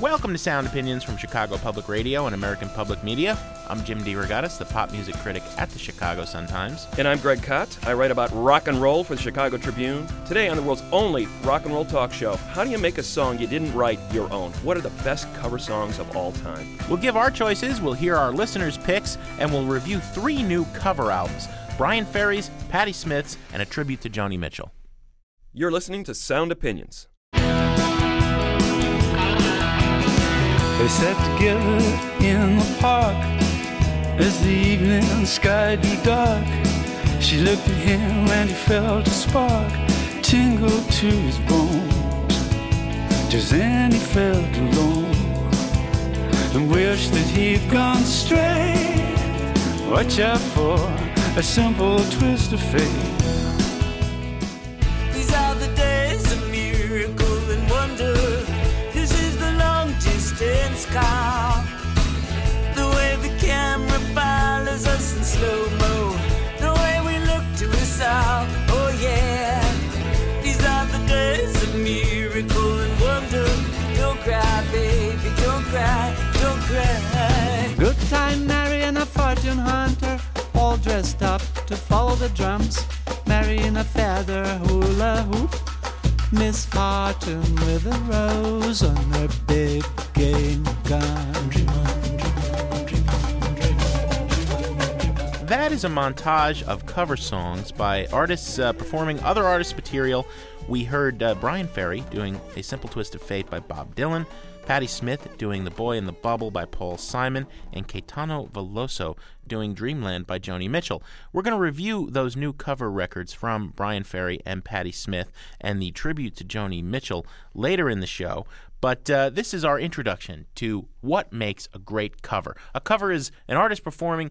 Welcome to Sound Opinions from Chicago Public Radio and American Public Media. I'm Jim DeRogatis, the pop music critic at the Chicago Sun-Times. And I'm Greg Kot. I write about rock and roll for the Chicago Tribune. Today on the world's only rock and roll talk show, how do you make a song you didn't write your own? What are the best cover songs of all time? We'll give our choices, we'll hear our listeners' picks, and we'll review three new cover albums Bryan Ferry's, Patti Smith's, and a tribute to Joni Mitchell. You're listening to Sound Opinions. They sat together in the park as the evening sky grew dark. She looked at him and he felt a spark tingle to his bones. Just then he felt alone and wished that he'd gone straight. Watch out for a simple twist of fate. Call. The way the camera follows us in slow mo. The way we look to us all. Oh yeah. These are the days of miracle and wonder. Don't cry, baby. Don't cry. Don't cry. Good time Mary and a fortune hunter, all dressed up to follow the drums. Mary in a feather hula hoop. Miss Fortune with a rose on her big game. That is a montage of cover songs by artists uh, performing other artists' material. We heard uh, Bryan Ferry doing A Simple Twist of Fate by Bob Dylan, Patti Smith doing The Boy in the Bubble by Paul Simon, and Caetano Veloso doing Dreamland by Joni Mitchell. We're going to review those new cover records from Bryan Ferry and Patti Smith and the tribute to Joni Mitchell later in the show. But uh, this is our introduction to what makes a great cover. A cover is an artist performing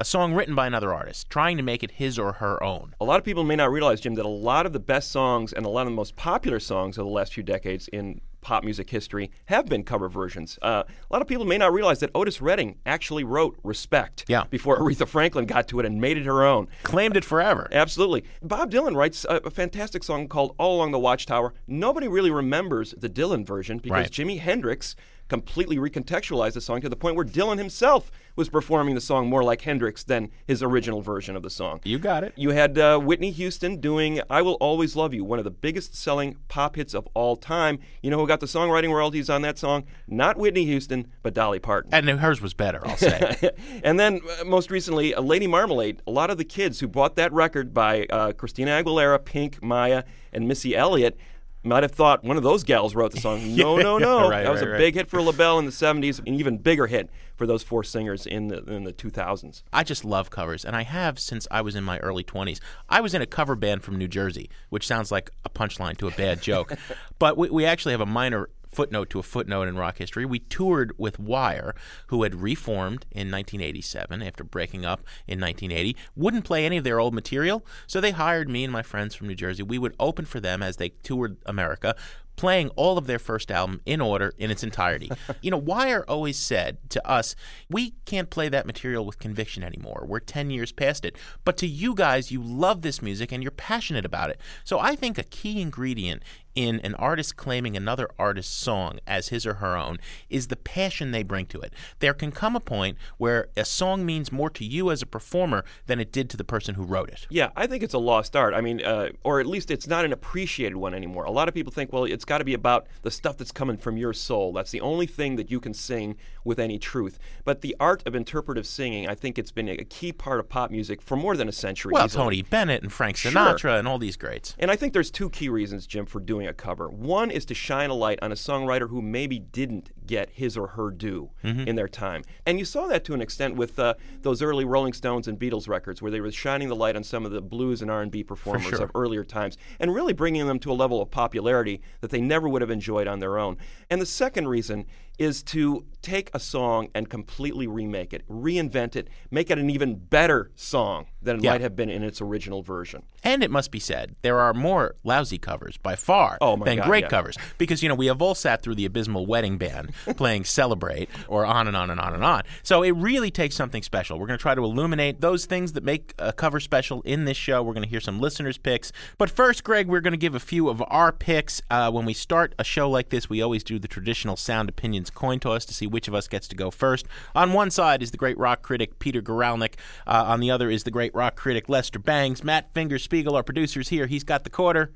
a song written by another artist, trying to make it his or her own. A lot of people may not realize, Jim, that a lot of the best songs and a lot of the most popular songs of the last few decades in pop music history have been cover versions. Uh, a lot of people may not realize that Otis Redding actually wrote Respect Yeah. before Aretha Franklin got to it and made it her own. Claimed it forever. Absolutely. Bob Dylan writes a, a fantastic song called All Along the Watchtower. Nobody really remembers the Dylan version because Right. Jimi Hendrix completely recontextualized the song to the point where Dylan himself was performing the song more like Hendrix than his original version of the song. You got it. You had uh, Whitney Houston doing I Will Always Love You, one of the biggest selling pop hits of all time. You know who got the songwriting royalties on that song? Not Whitney Houston, but Dolly Parton. And hers was better, I'll say. and then, uh, most recently, uh, Lady Marmalade. A lot of the kids who bought that record by uh, Christina Aguilera, Pink, Mya, and Missy Elliott might have thought one of those gals wrote the song. No, no, no. right, that was right, a right. big hit for LaBelle in the 70s, an even bigger hit for those four singers in the, in the 2000s. I just love covers, and I have since I was in my early 20s. I was in a cover band from New Jersey, which sounds like a punchline to a bad joke. but we, we actually have a minor footnote to a footnote in rock history. We toured with Wire, who had reformed in 1987 after breaking up in 1980, wouldn't play any of their old material, so they hired me and my friends from New Jersey. We would open for them as they toured America. Playing all of their first album in order in its entirety. you know, Wire always said to us, we can't play that material with conviction anymore. We're 10 years past it. But to you guys, you love this music and you're passionate about it. So I think a key ingredient in an artist claiming another artist's song as his or her own is the passion they bring to it. There can come a point where a song means more to you as a performer than it did to the person who wrote it. Yeah, I think it's a lost art. I mean, uh, or at least it's not an appreciated one anymore. A lot of people think, well, it's got to be about the stuff that's coming from your soul. That's the only thing that you can sing with any truth. But the art of interpretive singing, I think it's been a key part of pop music for more than a century. Well, easily. Tony Bennett and Frank Sure. Sinatra and all these greats. And I think there's two key reasons, Jim, for doing a cover. One is to shine a light on a songwriter who maybe didn't get his or her due in their time. And you saw that to an extent with uh, those early Rolling Stones and Beatles records, where they were shining the light on some of the blues and R&B performers sure. of earlier times, and really bringing them to a level of popularity that they never would have enjoyed on their own. And the second reason is to take a song and completely remake it, reinvent it, make it an even better song than it Yeah. might have been in its original version. And it must be said, there are more lousy covers by far Oh, than God, great yeah. covers. Because, you know, we have all sat through the abysmal wedding band playing Celebrate or on and on and on and on. So it really takes something special. We're going to try to illuminate those things that make a cover special in this show. We're going to hear some listeners' picks. But first, Greg, we're going to give a few of our picks. Uh, when we start a show like this, we always do the traditional sound opinions coin toss to see which of us gets to go first. On one side is the great rock critic Peter Guralnick. Uh, on the other is the great rock critic Lester Bangs. Matt Finger Spiegel, our producer's here. He's got the quarter.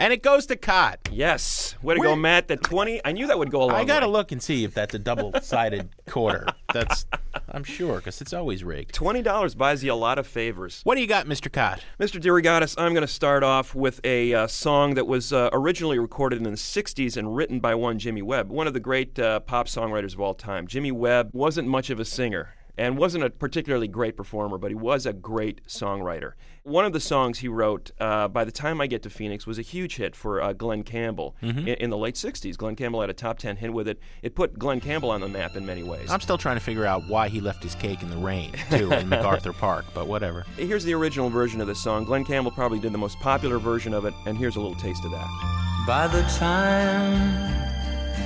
And it goes to Kot. Yes. Way to Where- go, Matt. The 20, I knew that would go a long I got to look and see if that's a double-sided quarter. That's, I'm sure, because it's always rigged. $20 buys you a lot of favors. What do you got, Mr. Kot? Mr. DeRogatis, I'm going to start off with a uh, song that was uh, originally recorded in the 60s and written by one Jimmy Webb, one of the great uh, pop songwriters of all time. Jimmy Webb wasn't much of a singer and wasn't a particularly great performer, but he was a great songwriter. One of the songs he wrote, uh, By the Time I Get to Phoenix, was a huge hit for uh, Glen Campbell in, in the late 60s. Glen Campbell had a top 10 hit with it. It put Glen Campbell on the map in many ways. I'm still trying to figure out why he left his cake in the rain, too, in MacArthur Park, but whatever. Here's the original version of the song. Glen Campbell probably did the most popular version of it, and here's a little taste of that. By the time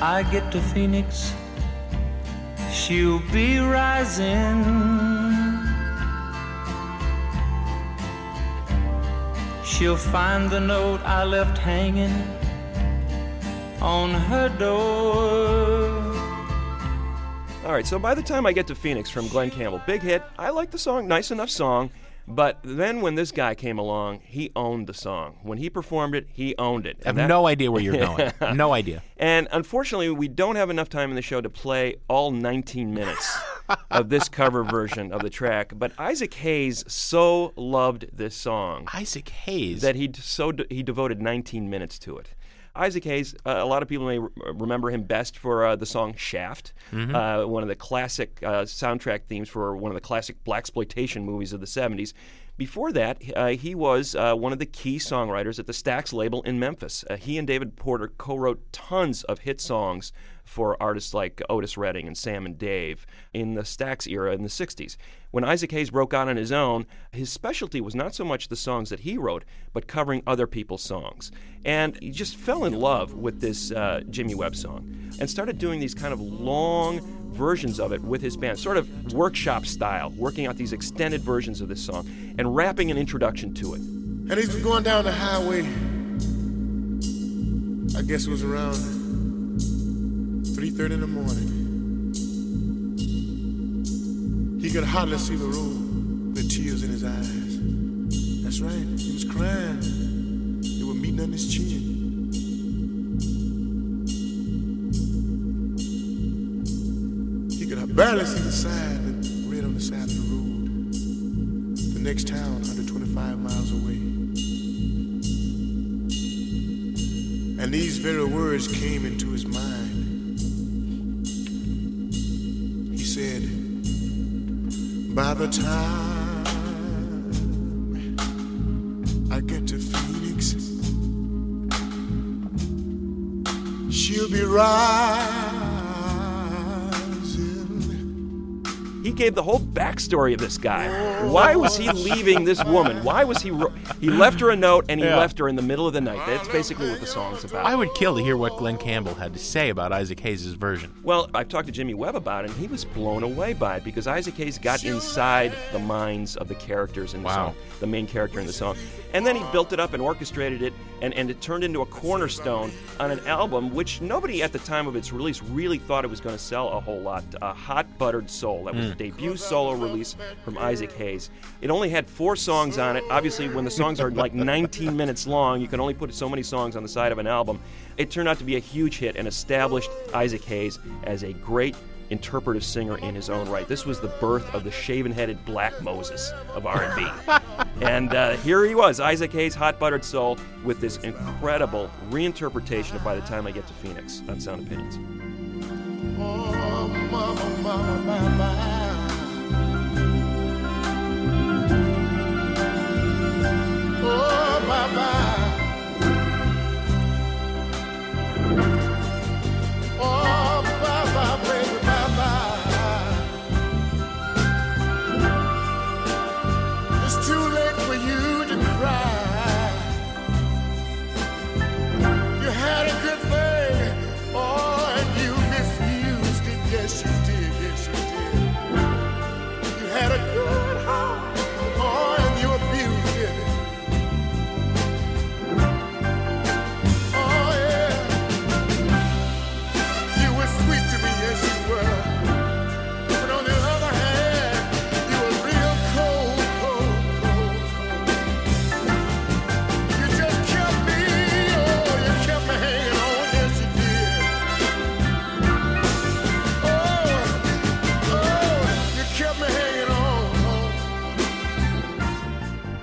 I get to Phoenix, she'll be rising. She'll find the note I left hanging on her door. All right, so by the time I get to Phoenix from Glen Campbell, big hit. I like the song, nice enough song. But then when this guy came along, he owned the song. When he performed it, he owned it. I have that- no idea where you're going. no idea. And unfortunately, we don't have enough time in the show to play all 19 minutes of this cover version of the track. But Isaac Hayes so loved this song Isaac Hayes. that he so d- he devoted 19 minutes to it. Isaac Hayes, uh, a lot of people may re- remember him best for uh, the song Shaft, uh, one of the classic uh, soundtrack themes for one of the classic black exploitation movies of the 70s. Before that, uh, he was uh, one of the key songwriters at the Stax label in Memphis. Uh, he and David Porter co-wrote tons of hit songs for artists like Otis Redding and Sam and Dave in the Stax era in the 60s. When Isaac Hayes broke out on his own, his specialty was not so much the songs that he wrote, but covering other people's songs. And he just fell in love with this uh, Jimmy Webb song and started doing these kind of long versions of it with his band, sort of workshop style, working out these extended versions of this song and rapping an introduction to it. And he's going down the highway. I guess it was around 3:30 in the morning. He could hardly see the road with tears in his eyes. That's right, he was crying. They were meeting on his chin. He could barely see the sign that read on the side of the road. The next town, 125 miles away. And these very words came into his mind. Said, By the time I get to Phoenix, she'll be rising. He gave the whole backstory of this guy. Why was he leaving this woman? Why was he? Ro- he left her a note and he Yeah. left her in the middle of the night. That's basically what the song's about. I would kill to hear what Glen Campbell had to say about Isaac Hayes' version. Well, I've talked to Jimmy Webb about it, and he was blown away by it because Isaac Hayes got inside the minds of the characters in the Wow. song, the main character in the song. And then he built it up and orchestrated it, and, and it turned into a cornerstone on an album which nobody at the time of its release really thought it was going to sell a whole lot. Uh, Hot Buttered Soul. That was the debut solo release from Isaac Hayes. It only had four songs on it. Obviously, when the songs are like 19 minutes long, you can only put so many songs on the side of an album. It turned out to be a huge hit and established Isaac Hayes as a great interpretive singer in his own right. This was the birth of the shaven-headed Black Moses of R&B. and uh, here he was, Isaac Hayes, Hot Buttered Soul, with this incredible reinterpretation of By the Time I Get to Phoenix on Sound Opinions. Oh, mama, mama, mama. Oh, bye-bye.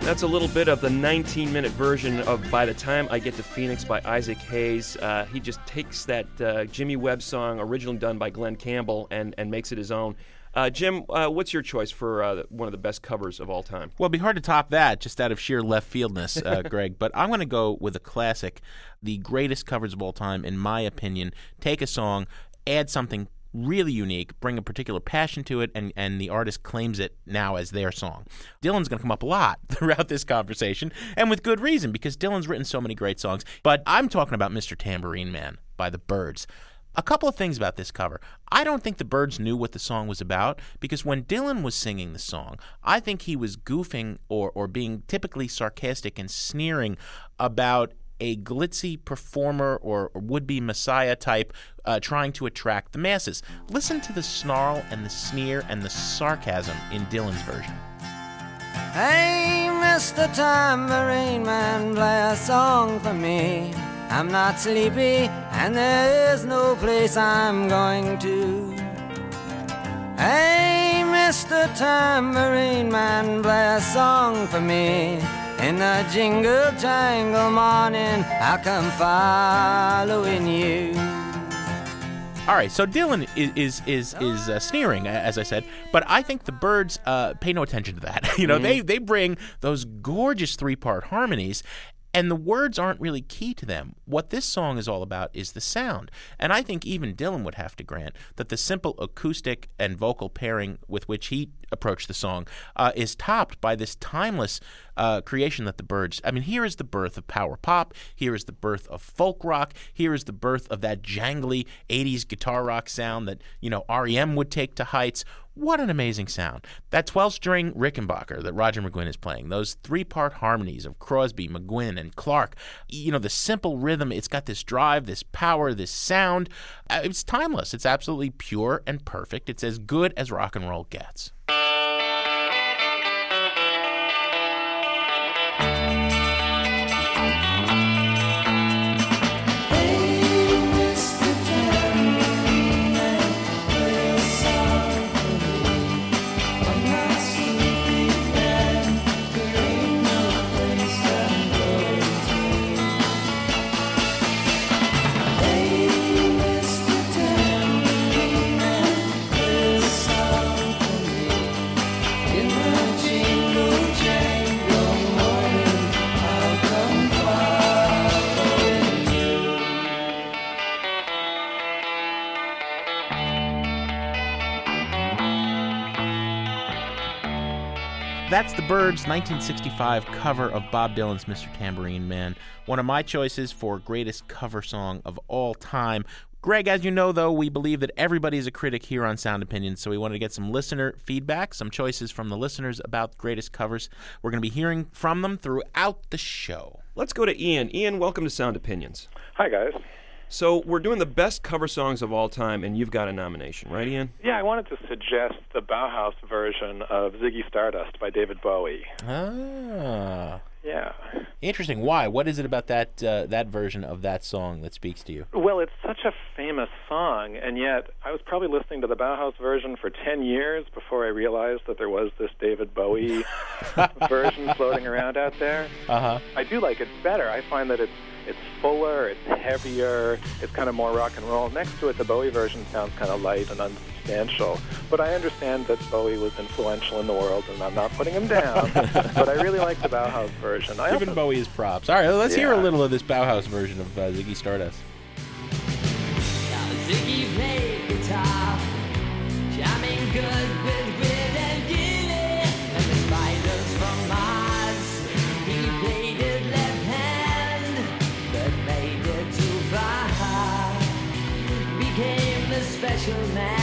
That's a little bit of the 19 minute version of By the Time I Get to Phoenix by Isaac Hayes. Uh, he just takes that uh, Jimmy Webb song, originally done by Glen Campbell, and, and makes it his own. Uh, Jim, uh, what's your choice for uh, one of the best covers of all time? Well, it'd be hard to top that just out of sheer left fieldness, uh, Greg. But I'm going to go with a classic, the greatest covers of all time, in my opinion. Take a song, add something really unique, bring a particular passion to it, and, and the artist claims it now as their song. Dylan's going to come up a lot throughout this conversation, and with good reason, because Dylan's written so many great songs. But I'm talking about Mr. Tambourine Man by the Byrds. A couple of things about this cover. I don't think the Byrds knew what the song was about because when Dylan was singing the song, I think he was goofing or, or being typically sarcastic and sneering about a glitzy performer or, would be messiah type uh, trying to attract the masses. Listen to the snarl and the sneer and the sarcasm in Dylan's version. Hey, Mr. Tambourine Man, play a song for me. I'm not sleepy, and there is no place I'm going to. Hey, Mr. Tambourine Man, play a song for me. In the jingle jangle morning, I'll come following you. All right, so Dylan is is is, is uh, sneering, as I said, but I think the Byrds uh, pay no attention to that. you know, they they bring those gorgeous three part harmonies. And the words aren't really key to them. What this song is all about is the sound. And I think even Dylan would have to grant that the simple acoustic and vocal pairing with which he approached the song uh, is topped by this timeless uh, creation that the Byrds. I mean, here is the birth of power pop. Here is the birth of folk rock. Here is the birth of that jangly 80s guitar rock sound that, you know, REM would take to heights. What an amazing sound. That 12 string Rickenbacker that Roger McGuinn is playing, those three part harmonies of Crosby, McGuinn, and Clark, you know, the simple rhythm, it's got this drive, this power, this sound. Uh, It's timeless. It's absolutely pure and perfect. It's as good as rock and roll gets. Byrds' 1965 cover of Bob Dylan's Mr. Tambourine Man. One of my choices for greatest cover song of all time. Greg, as you know, though, we believe that everybody is a critic here on Sound Opinions, so we wanted to get some listener feedback, some choices from the listeners about greatest covers. We're going to be hearing from them throughout the show. Let's go to Ian. Ian, welcome to Sound Opinions. Hi, guys. So, we're doing the best cover songs of all time, and you've got a nomination, right, Ian? Yeah, I wanted to suggest the Bauhaus version of Ziggy Stardust by David Bowie. Ah. Yeah. Interesting. Why? What is it about that uh, that version of that song that speaks to you? Well, it's such a famous song, and yet I was probably listening to the Bauhaus version for 10 years before I realized that there was this David Bowie version floating around out there. Uh huh. I do like it better. I find that it's it's fuller, it's heavier, it's kind of more rock and roll. Next to it, the Bowie version sounds kind of light and unsubstantial. But I understand that Bowie was influential in the world, and I'm not putting him down. but I really like the Bauhaus version. I Giving also, Bowie his props. All right, let's hear a little of this Bauhaus version of uh, Ziggy Stardust. Ziggy played guitar, jamming good with Weird and Gilly, and the spiders from Mars. He played it left hand, but made it too far. Became the special man,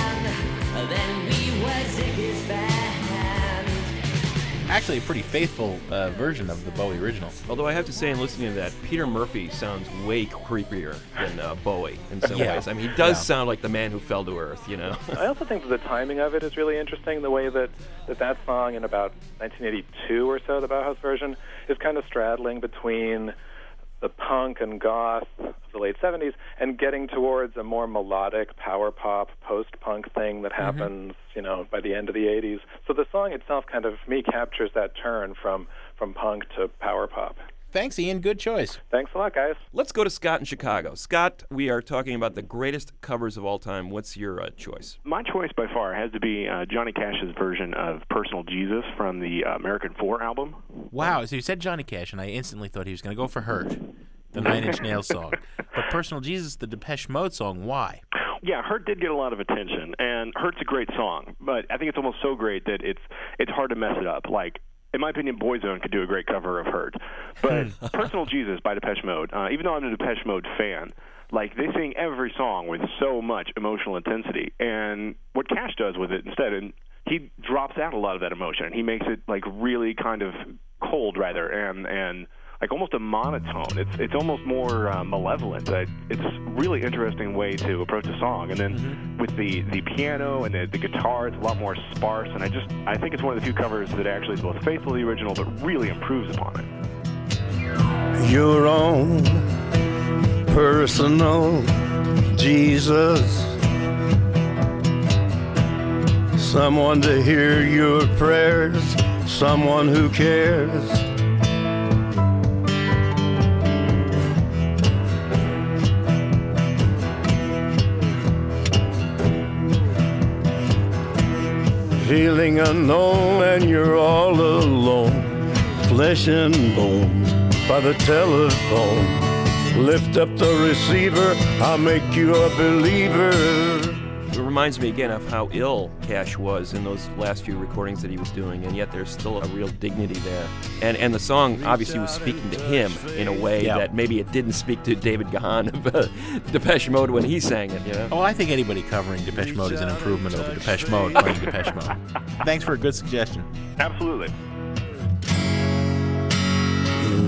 Actually, a pretty faithful uh, version of the Bowie original. Although I have to say, in listening to that, Peter Murphy sounds way creepier than uh, Bowie in some Yeah. ways. I mean, he does Yeah. sound like the man who fell to earth, you know? I also think that the timing of it is really interesting. The way that that, that song in about 1982 or so, the Bauhaus version, is kind of straddling between the punk and goth of the late 70s and getting towards a more melodic power pop post-punk thing that mm-hmm. happens, you know, by the end of the 80s. So the song itself kind of for me captures that turn from from punk to power pop. Thanks, Ian. Good choice. Thanks a lot, guys. Let's go to Scott in Chicago. Scott, we are talking about the greatest covers of all time. What's your uh, choice? My choice by far has to be uh, Johnny Cash's version of "Personal Jesus" from the uh, American Four album. Wow. So you said Johnny Cash, and I instantly thought he was going to go for Hurt, the Nine Inch Nails song. But Personal Jesus, the Depeche Mode song, why? Yeah, "Hurt" did get a lot of attention, and "Hurt's" a great song, but I think it's almost so great that it's it's hard to mess it up. Like. In my opinion, Boyzone could do a great cover of "Hurt," but "Personal Jesus" by Depeche Mode. Uh, even though I'm a Depeche Mode fan, like they sing every song with so much emotional intensity, and what Cash does with it instead, and he drops out a lot of that emotion, and he makes it like really kind of cold, rather, and and like almost a monotone. It's it's almost more uh, malevolent. Uh, it's a really interesting way to approach a song, and then with the the piano and the, the guitar, it's a lot more sparse. And I just I think it's one of the few covers that actually is both faithful to the original, but really improves upon it. your own personal Jesus. Someone to hear your prayers, someone who cares. Feeling unknown and you're all alone, flesh and bone by the telephone. Lift up the receiver, I'll make you a believer. It reminds me again of how ill Cash was in those last few recordings that he was doing, and yet there's still a real dignity there. And and the song obviously was speaking to him in a way Yeah. that maybe it didn't speak to David Gahan of uh, Depeche Mode when he sang it. You know. Oh, I think anybody covering Depeche Mode is an improvement over Depeche Mode playing Depeche Mode. Thanks for a good suggestion. Absolutely.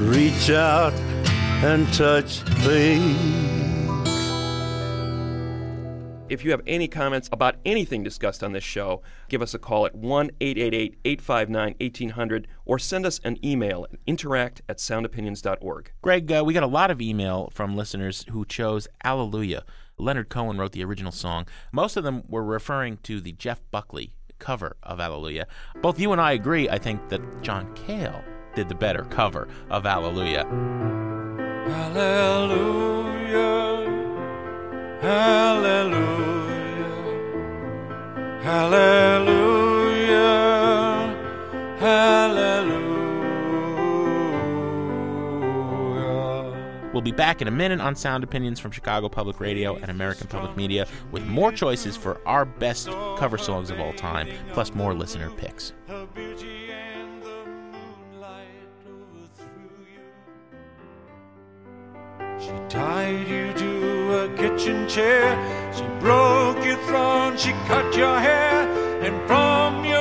Reach out and touch faith. If you have any comments about anything discussed on this show, give us a call at 1 888 859 1800 or send us an email at interact at soundopinions.org. Greg, uh, we got a lot of email from listeners who chose Alleluia. Leonard Cohen wrote the original song. Most of them were referring to the Jeff Buckley cover of Alleluia. Both you and I agree, I think, that John Cale did the better cover of Alleluia. Hallelujah, hallelujah, hallelujah, hallelujah. We'll be back in a minute on Sound Opinions from Chicago Public Radio and American Public Media with more choices for our best cover songs of all time, plus more listener picks. Her beauty and the moonlight overthrew you. She tied you kitchen chair. She broke your throne. She cut your hair. And from your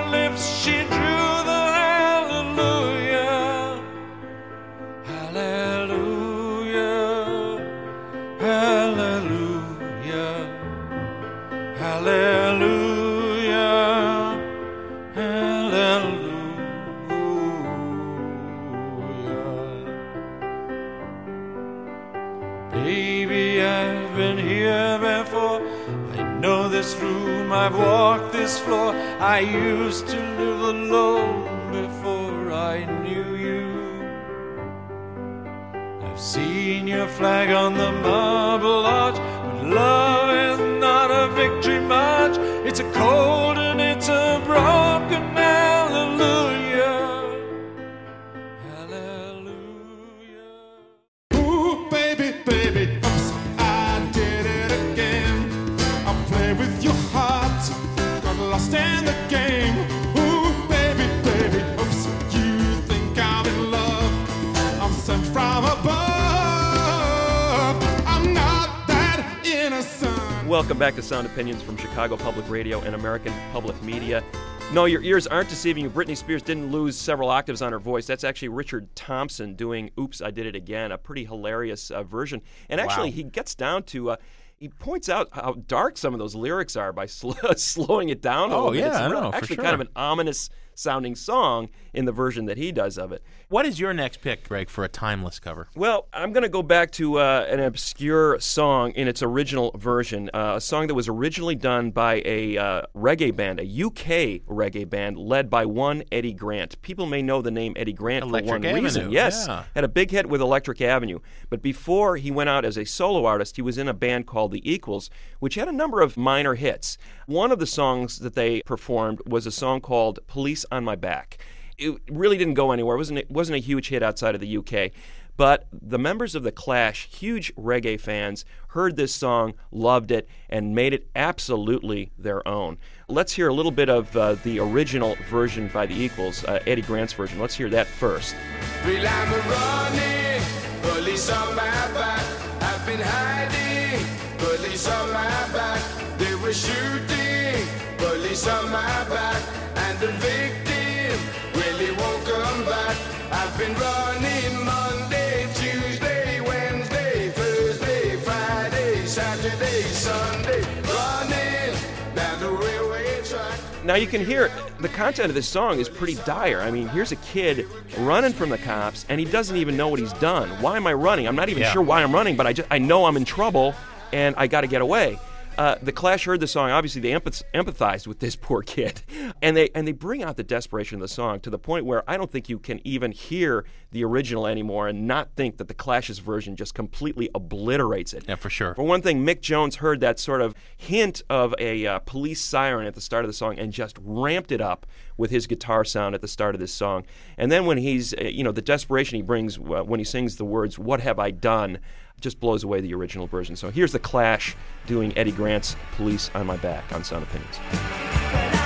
I've walked this floor. I used to live alone before I knew you. I've seen your flag on the marble arch, but love is not a victory march. It's a cold and it's a broken Welcome back to Sound Opinions from Chicago Public Radio and American Public Media. No, your ears aren't deceiving you. Britney Spears didn't lose several octaves on her voice. That's actually Richard Thompson doing Oops, I Did It Again, a pretty hilarious uh, version. And actually, Wow. he gets down to. Uh, he points out how dark some of those lyrics are by sl- slowing it down a Oh, little bit. yeah, It's I know, actually sure. kind of an ominous sounding song in the version that he does of it. What is your next pick, Greg, for a timeless cover? Well, I'm going to go back to uh, an obscure song in its original version, uh, a song that was originally done by a uh, reggae band, a UK reggae band led by one Eddie Grant. People may know the name Eddie Grant Electric for one Avenue, reason. Yes, yeah. had a big hit with Electric Avenue. But before he went out as a solo artist, he was in a band called The Equals, which had a number of minor hits. One of the songs that they performed was a song called Police on My Back. It really didn't go anywhere. It wasn't, it wasn't a huge hit outside of the UK. But the members of The Clash, huge reggae fans, heard this song, loved it, and made it absolutely their own. Let's hear a little bit of uh, the original version by The Equals, uh, Eddie Grant's version. Let's hear that first. Police on my back. I've been hiding, police on my back. They were shooting, police on my back. And the victim, well, he won't come back. I've been running Monday, Tuesday, Wednesday, Thursday, Friday, Saturday, Sunday. Running down the railway track. Now you can hear the content of this song is pretty dire. I mean, here's a kid running from the cops, and he doesn't even know what he's done. Why am I running? I'm not even Yeah. sure why I'm running, but I just I know I'm in trouble, and I got to get away. Uh, the Clash heard the song. Obviously, they empath- empathized with this poor kid, and they and they bring out the desperation of the song to the point where I don't think you can even hear the original anymore and not think that the Clash's version just completely obliterates it. Yeah, for sure. For one thing, Mick Jones heard that sort of hint of a uh, police siren at the start of the song and just ramped it up with his guitar sound at the start of this song. And then when he's, uh, you know, the desperation he brings uh, when he sings the words, What Have I Done? Just blows away the original version. So here's The Clash doing Eddie Grant's Police on My Back on Sound Opinions.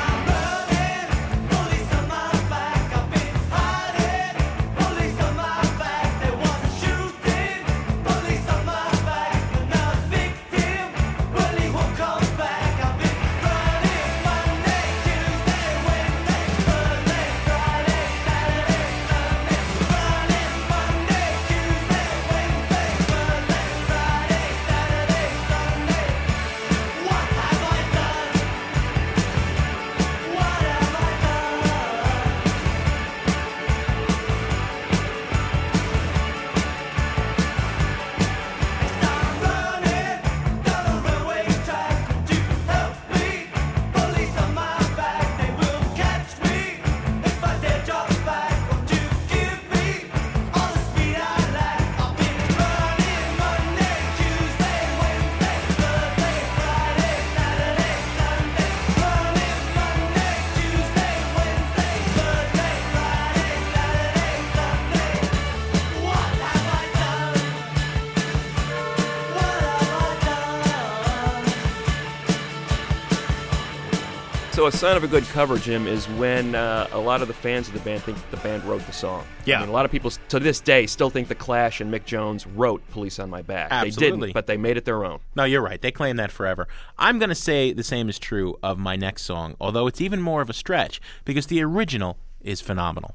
A sign of a good cover, Jim, is when uh, a lot of the fans of the band think the band wrote the song. Yeah. I mean, a lot of people to this day still think the Clash and Mick Jones wrote "Police on My Back." They didn't, but they made it their own. No, you're right. They claim that forever. I'm going to say the same is true of my next song, although it's even more of a stretch because the original is phenomenal.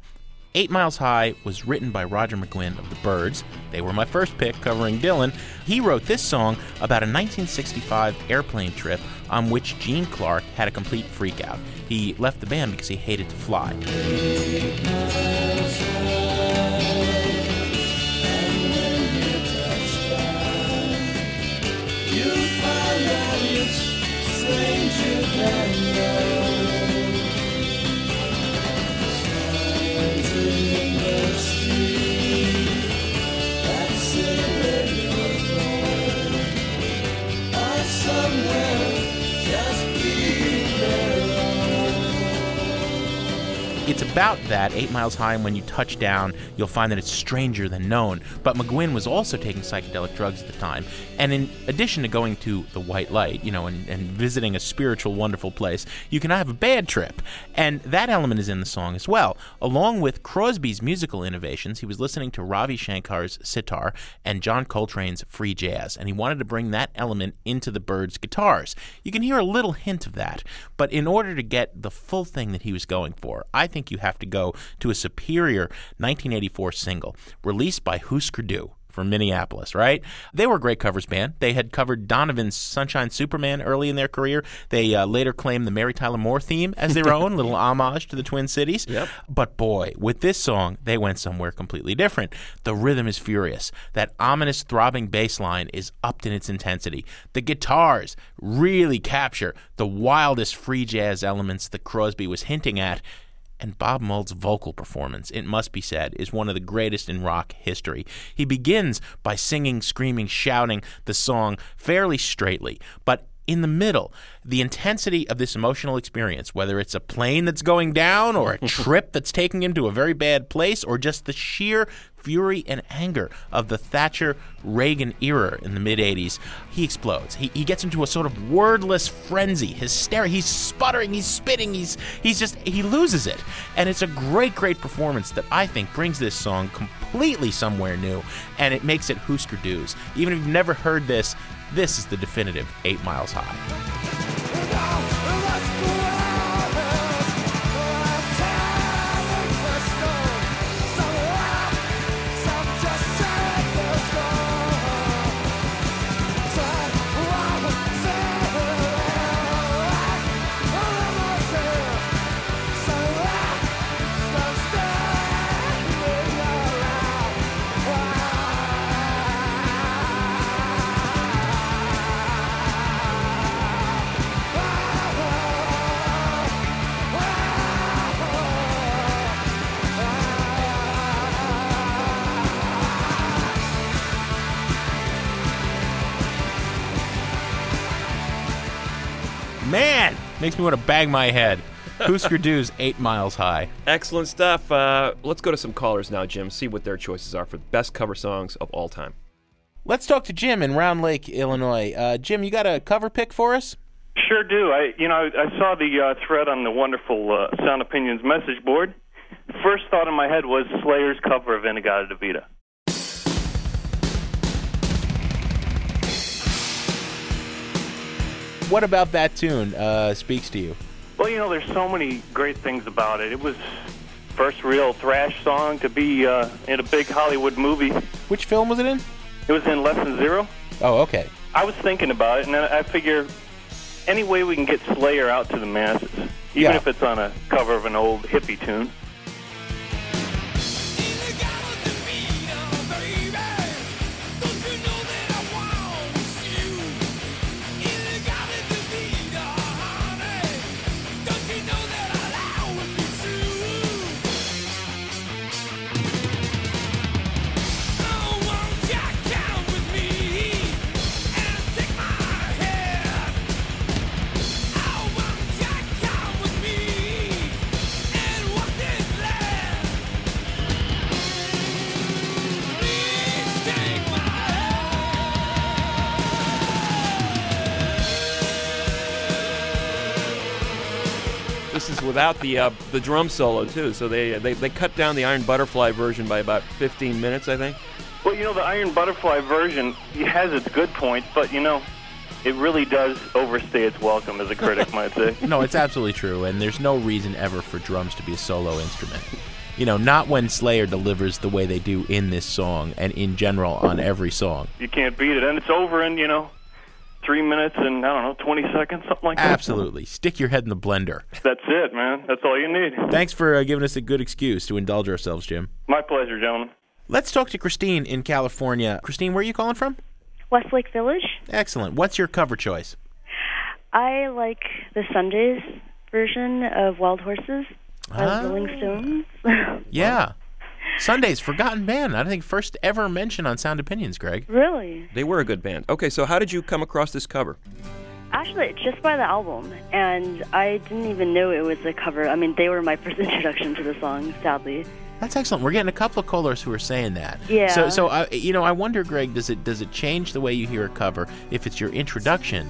Eight Miles High was written by Roger McGuinn of the Byrds. They were my first pick covering Dylan. He wrote this song about a 1965 airplane trip on which Gene Clark had a complete freakout. He left the band because he hated to fly. You it's about that eight miles high, and when you touch down, you'll find that it's stranger than known. But McGuinn was also taking psychedelic drugs at the time, and in addition to going to the White Light, you know, and, and visiting a spiritual, wonderful place, you can have a bad trip, and that element is in the song as well. Along with Crosby's musical innovations, he was listening to Ravi Shankar's sitar and John Coltrane's free jazz, and he wanted to bring that element into the Byrds' guitars. You can hear a little hint of that, but in order to get the full thing that he was going for, I think you have to go to a superior 1984 single released by Hüsker Dü from Minneapolis, right? They were a great covers band. They had covered Donovan's Sunshine Superman early in their career. They uh, later claimed the Mary Tyler Moore theme as their own, little homage to the Twin Cities. Yep. But boy, with this song, they went somewhere completely different. The rhythm is furious. That ominous throbbing bass line is upped in its intensity. The guitars really capture the wildest free jazz elements that Crosby was hinting at. And Bob Mould's vocal performance, it must be said, is one of the greatest in rock history. He begins by singing, screaming, shouting the song fairly straightly, but in the middle, the intensity of this emotional experience, whether it's a plane that's going down or a trip that's taking him to a very bad place or just the sheer fury and anger of the Thatcher Reagan era in the mid 80s, he explodes. He, he gets into a sort of wordless frenzy, hysteric. He's sputtering, he's spitting, he's he's just he loses it. And it's a great, great performance that I think brings this song completely somewhere new, and it makes it Hüsker Dü's. Even if you've never heard this, this is the definitive Eight Miles High. Makes me want to bang my head. Hüsker Dü's Eight Miles High. Excellent stuff. Uh, let's go to some callers now, Jim. See what their choices are for the best cover songs of all time. Let's talk to Jim in Round Lake, Illinois. Uh, Jim, you got a cover pick for us? Sure do. I, you know, I saw the uh, thread on the wonderful uh, Sound Opinions message board. First thought in my head was Slayer's cover of In-A-Gadda-Da-Vida. What about that tune uh, speaks to you? Well, you know, there's so many great things about it. It was first real thrash song to be uh, in a big Hollywood movie. Which film was it in? It was in Less Than Zero. Oh, okay. I was thinking about it, and then I figure any way we can get Slayer out to the masses, even Yeah. if it's on a cover of an old hippie tune. Without the uh, the drum solo too. So they, they they cut down the Iron Butterfly version by about 15 minutes, I think. Well, you know, the Iron Butterfly version has its good points, but you know, it really does overstay its welcome, as a critic might say. No, it's absolutely true, and there's no reason ever for drums to be a solo instrument. You know, not when Slayer delivers the way they do in this song and in general on every song. You can't beat it, and it's over in you know three minutes and I don't know twenty seconds, something like that. Absolutely. Stick your head in the blender. That's it, man. That's all you need. Thanks for uh, giving us a good excuse to indulge ourselves, Jim. My pleasure, gentlemen. Let's talk to Christine in California. Christine, where are you calling from? Westlake Village. Excellent. What's your cover choice? I like the Sundays version of Wild Horses by Ah. the Rolling Stones. Yeah. Sunday's Forgotten Band. I think first ever mention on Sound Opinions, Greg. really? They were a good band. Okay, so how did you come across this cover? Actually, just by the album, and I didn't even know it was a cover. I mean, they were my first introduction to the song, sadly. That's excellent. We're getting a couple of callers who are saying that. Yeah. So, so I, you know, I wonder, Greg, does it does it change the way you hear a cover if it's your introduction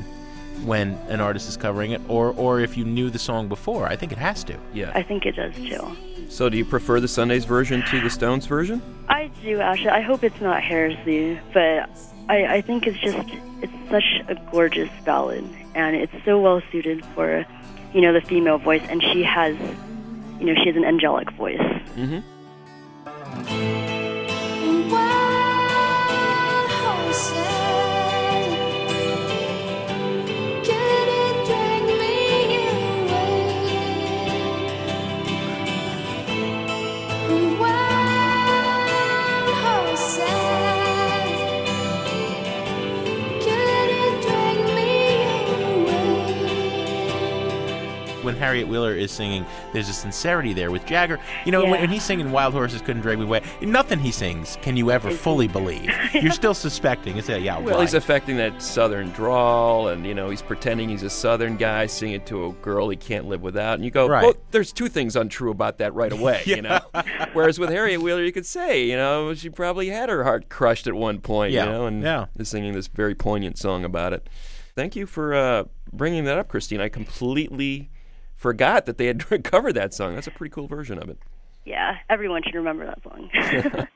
when an artist is covering it, or or if you knew the song before? I think it has to. Yeah. I think it does too. So, do you prefer the Sundays version to the Stones version? I do actually. I hope it's not heresy, but I, I think it's just it's such a gorgeous ballad, and it's so well suited for, you know, the female voice, and she has, you know, she has an angelic voice. Mm-hmm. When Harriet Wheeler is singing, there's a sincerity there with Jagger. You know, when, Yeah. when he's singing "Wild Horses Couldn't Drag Me Away," nothing he sings can you ever fully believe. You're still suspecting. It's a yeah. Well, right. he's affecting that southern drawl, and you know he's pretending he's a southern guy singing to a girl he can't live without. And you go, Right. well, there's two things untrue about that right away, you know. Whereas with Harriet Wheeler, you could say, you know, she probably had her heart crushed at one point, Yeah. you know, and Yeah. is singing this very poignant song about it. Thank you for uh, bringing that up, Christine. I completely forgot that they had covered that song. That's a pretty cool version of it. Yeah, everyone should remember that song.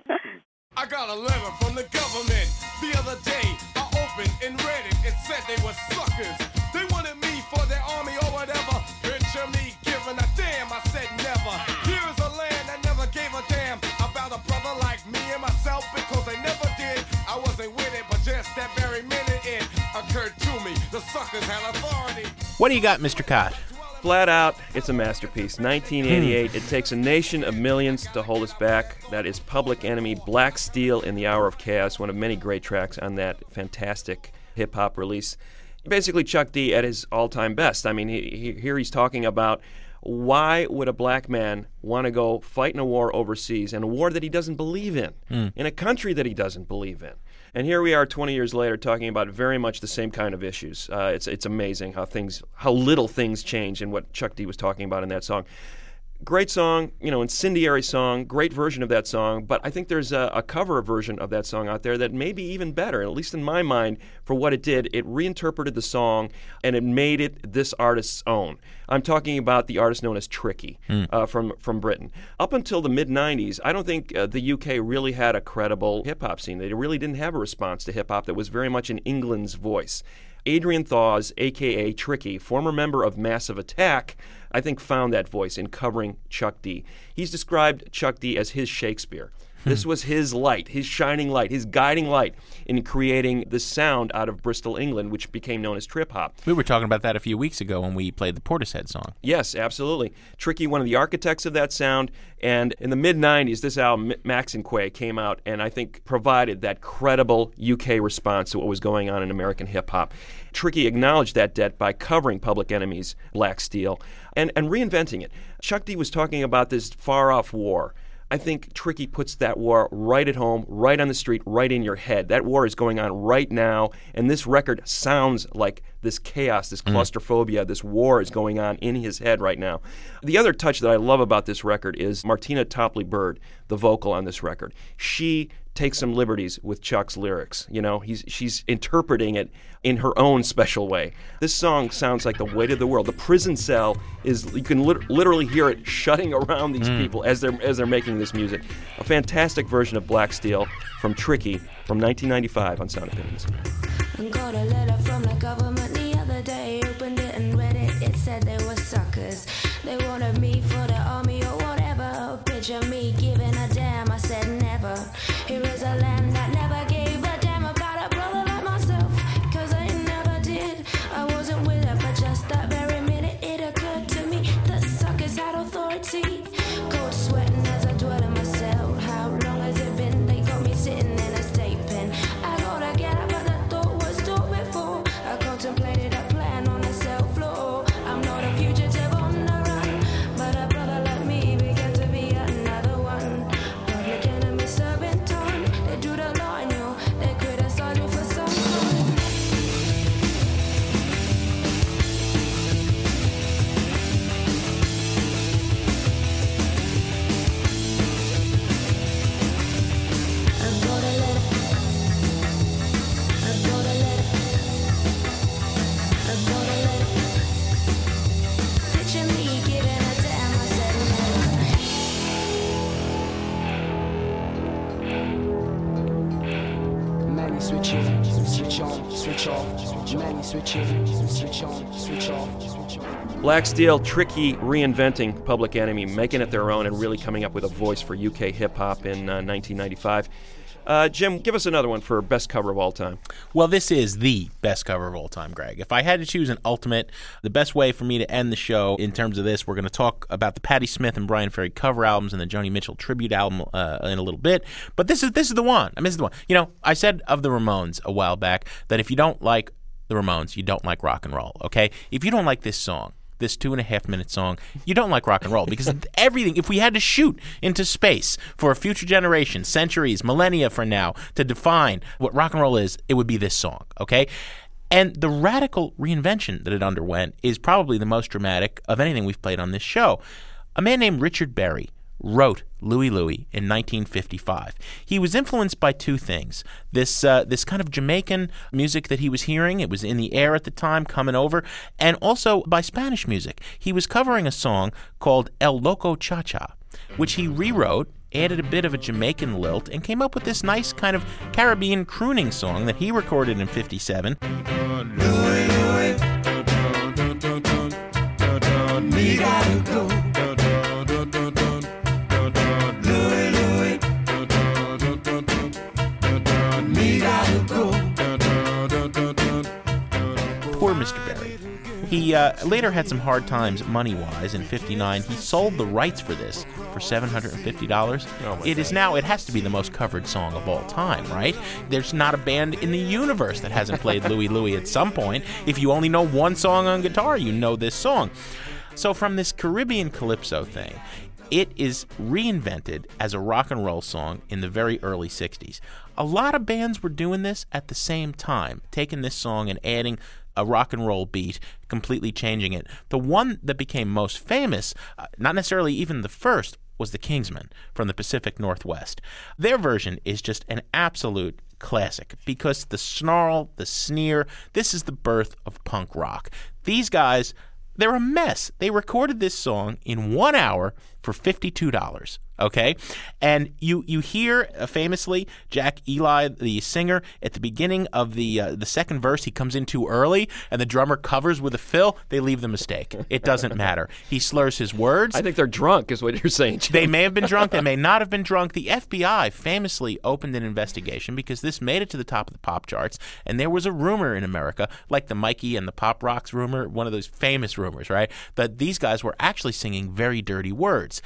I got a letter from the government the other day. I opened and read it. It said they were suckers. They wanted me for their army or whatever. Picture me giving a damn. I said never. Here is a land that never gave a damn about a brother like me and myself because they never did. I wasn't with it, but just that very minute it occurred to me. The suckers had authority. what do you got, Mr. Kot? Flat out, it's a masterpiece. 1988. It takes a nation of millions to hold us back. That is Public Enemy, Black Steel in the Hour of Chaos, one of many great tracks on that fantastic hip hop release. Basically, Chuck D at his all time best. I mean, he, he, here he's talking about why would a black man want to go fight in a war overseas, in a war that he doesn't believe in, hmm. in a country that he doesn't believe in? And here we are, 20 years later, talking about very much the same kind of issues. Uh, it's it's amazing how things, how little things change in what Chuck D was talking about in that song. Great song, you know, incendiary song, great version of that song. But I think there's a, a cover version of that song out there that may be even better, at least in my mind, for what it did. It reinterpreted the song and it made it this artist's own. I'm talking about the artist known as Tricky uh, from from Britain. Up until the mid '90s, I don't think uh, the UK really had a credible hip hop scene. They really didn't have a response to hip hop that was very much in England's voice. Adrian Thaws, aka Tricky, former member of Massive Attack, I think found that voice in covering Chuck D. He's described Chuck D as his Shakespeare. This was his light, his shining light, his guiding light in creating the sound out of Bristol, England, which became known as trip hop. We were talking about that a few weeks ago when we played the Portishead song. Yes, absolutely. Tricky, one of the architects of that sound. And in the mid 90s, this album, Maxinquaye, came out and I think provided that credible UK response to what was going on in American hip hop. Tricky acknowledged that debt by covering Public Enemy's Black Steel and, and reinventing it. Chuck D was talking about this far off war. I think Tricky puts that war right at home, right on the street, right in your head. That war is going on right now, and this record sounds like this chaos, this mm. claustrophobia, this war is going on in his head right now. The other touch that I love about this record is Martina Topley Bird, the vocal on this record. She takes some liberties with Chuck's lyrics. You know, he's she's interpreting it in her own special way. This song sounds like the weight of the world. The prison cell is you can lit- literally hear it shutting around these hmm. people as they're as they're making this music. A fantastic version of Black Steel from Tricky from 1995 on Sound Opinions. And got a letter from the government the other day. Opened it and read it. It said they were suckers. They wanted me for the army or whatever. Picture me Black Steel, tricky reinventing Public Enemy, making it their own, and really coming up with a voice for UK hip hop in uh, 1995. Uh, Jim, give us another one for best cover of all time. Well, this is the best cover of all time, Greg. If I had to choose an ultimate, the best way for me to end the show in terms of this, we're going to talk about the Patti Smith and Bryan Ferry cover albums and the Joni Mitchell tribute album uh, in a little bit. But this is this is the one. I mean, this is the one. You know, I said of the Ramones a while back that if you don't like the Ramones, you don't like rock and roll. Okay, if you don't like this song, this two and a half minute song, you don't like rock and roll because everything, if we had to shoot into space for a future generation, centuries, millennia from now, to define what rock and roll is, it would be this song, okay? And the radical reinvention that it underwent is probably the most dramatic of anything we've played on this show. A man named Richard Berry wrote Louie Louie in 1955. He was influenced by two things: this uh, this kind of Jamaican music that he was hearing, it was in the air at the time, coming over, and also by Spanish music. He was covering a song called El Loco Cha Cha, which he rewrote. Added a bit of a Jamaican lilt and came up with this nice kind of Caribbean crooning song that he recorded in 57. Me gotta He uh, later had some hard times money wise. In 59, he sold the rights for this for $750. Oh it is now, it has to be the most covered song of all time, right? There's not a band in the universe that hasn't played Louie Louie at some point. If you only know one song on guitar, you know this song. So, from this Caribbean calypso thing, it is reinvented as a rock and roll song in the very early 60s. A lot of bands were doing this at the same time, taking this song and adding a rock and roll beat, completely changing it. The one that became most famous, uh, not necessarily even the first, was the Kingsmen from the Pacific Northwest. Their version is just an absolute classic because the snarl, the sneer, this is the birth of punk rock. These guys, they're a mess. They recorded this song in one hour for $52. Okay, and you you hear uh, famously Jack Ely, the singer, at the beginning of the uh, the second verse, he comes in too early, and the drummer covers with a fill. They leave the mistake. It doesn't matter. He slurs his words. I think they're drunk, is what you're saying. Jim. They may have been drunk. They may not have been drunk. The FBI famously opened an investigation because this made it to the top of the pop charts, and there was a rumor in America, like the Mikey and the Pop Rocks rumor, one of those famous rumors, right? That these guys were actually singing very dirty words.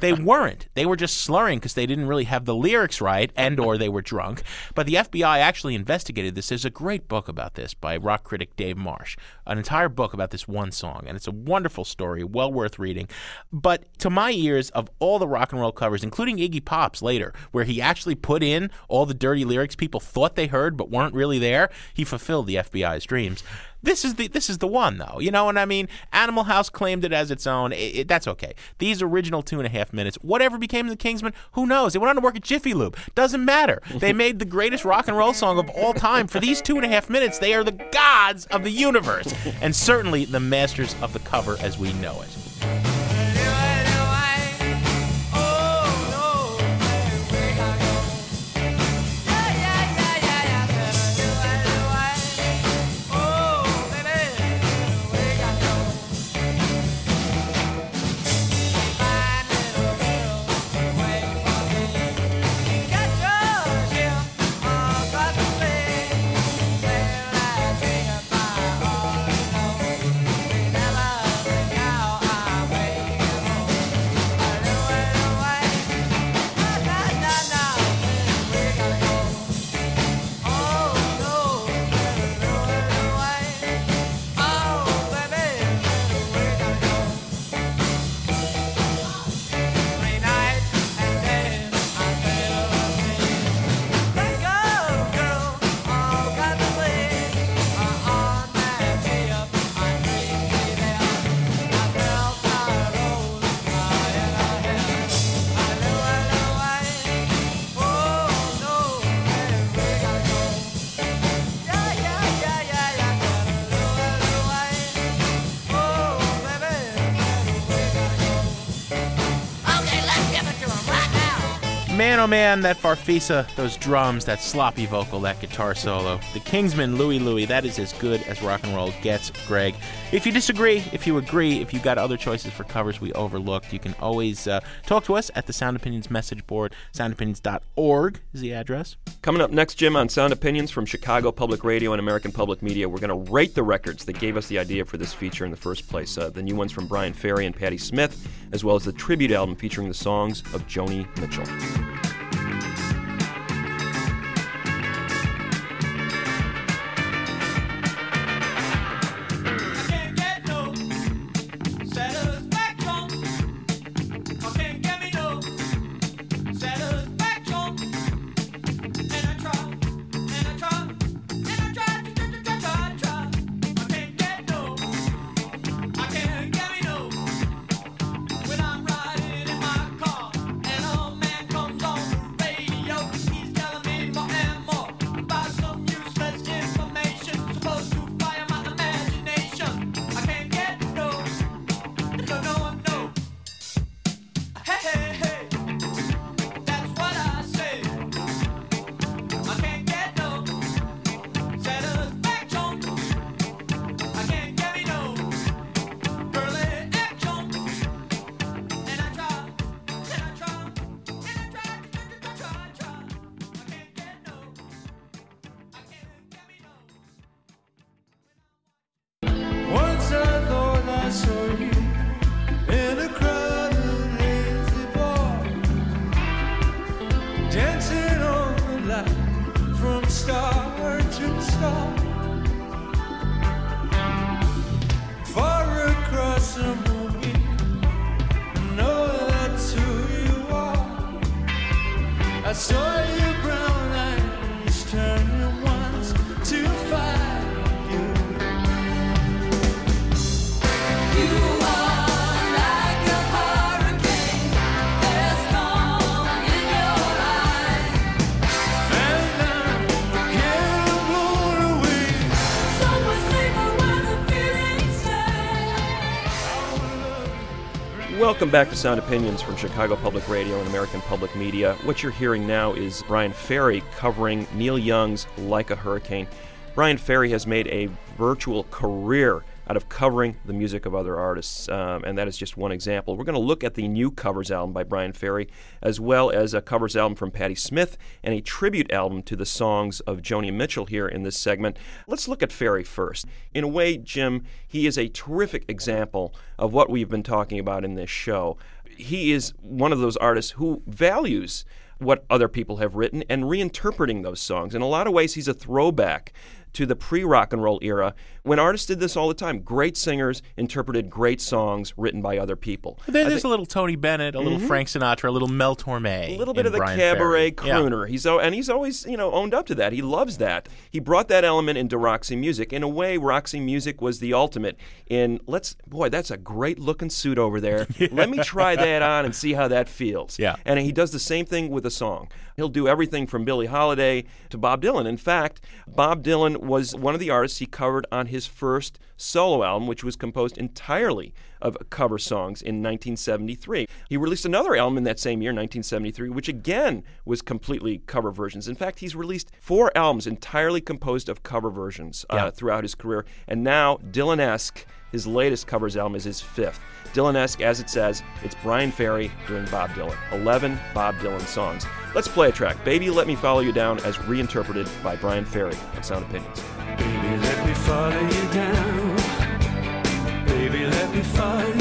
they weren't. They were just slurring because they didn't really have the lyrics right, and or they were drunk. But the FBI actually investigated this. There's a great book about this by rock critic Dave Marsh, an entire book about this one song, and it's a wonderful story, well worth reading. But to my ears, of all the rock and roll covers, including Iggy Pop's later, where he actually put in all the dirty lyrics people thought they heard but weren't really there, he fulfilled the FBI's dreams. This is the this is the one though, you know what I mean? Animal House claimed it as its own. It, it- that's okay. These original two and a half minutes, whatever became the Kingsmen, who knows? They went on to work at Jiffy Lube. Doesn't matter. They made the greatest rock and roll song of all time. For these two and a half minutes, they are the gods of the universe, and certainly the masters of the cover as we know it. Man, that Farfisa, those drums, that sloppy vocal, that guitar solo. The Kingsmen, Louie Louie, that is as good as rock and roll gets, Greg. If you disagree, if you agree, if you've got other choices for covers we overlooked, you can always uh, talk to us at the Sound Opinions message board. Soundopinions.org is the address. Coming up next, Jim, on Sound Opinions from Chicago Public Radio and American Public Media, we're going to rate the records that gave us the idea for this feature in the first place. Uh, the new ones from Bryan Ferry and Patti Smith, as well as the tribute album featuring the songs of Joni Mitchell. Welcome back to Sound Opinions from Chicago Public Radio and American Public Media. What you're hearing now is Bryan Ferry covering Neil Young's Like a Hurricane. Bryan Ferry has made a virtual career out of covering the music of other artists, um, and that is just one example. We're going to look at the new covers album by Bryan Ferry, as well as a covers album from Patti Smith and a tribute album to the songs of Joni Mitchell here in this segment. Let's look at Ferry first. In a way, Jim, he is a terrific example of what we've been talking about in this show. He is one of those artists who values what other people have written and reinterpreting those songs. In a lot of ways, he's a throwback to the pre rock and roll era when artists did this all the time. Great singers interpreted great songs written by other people. There- there's think- a little Tony Bennett, a little Mhm. Frank Sinatra, a little Mel Torme. a little bit of the Bryan cabaret Ferry. Yeah. crooner. He's al- and he's always you know owned up to that. He loves that. He brought that element into Roxy Music. In a way, Roxy Music was the ultimate in let's boy, that's a great looking suit over there. Let me try that on and see how that feels. Yeah. And he does the same thing with a song. He'll do everything from Billie Holiday to Bob Dylan. In fact, Bob Dylan was one of the artists he covered on his first solo album, which was composed entirely of cover songs in 1973. He released another album in that same year, 1973, which again was completely cover versions. In fact, he's released four albums entirely composed of cover versions uh, Yeah. throughout his career. And now, Dylanesque, his latest covers album is his fifth. Dylanesque, as it says, it's Bryan Ferry doing Bob Dylan. 11 Bob Dylan songs. Let's play a track. Baby, Let Me Follow You Down, as reinterpreted by Brian Ferry on Sound Opinions. Baby, let me follow you down. Baby, let me follow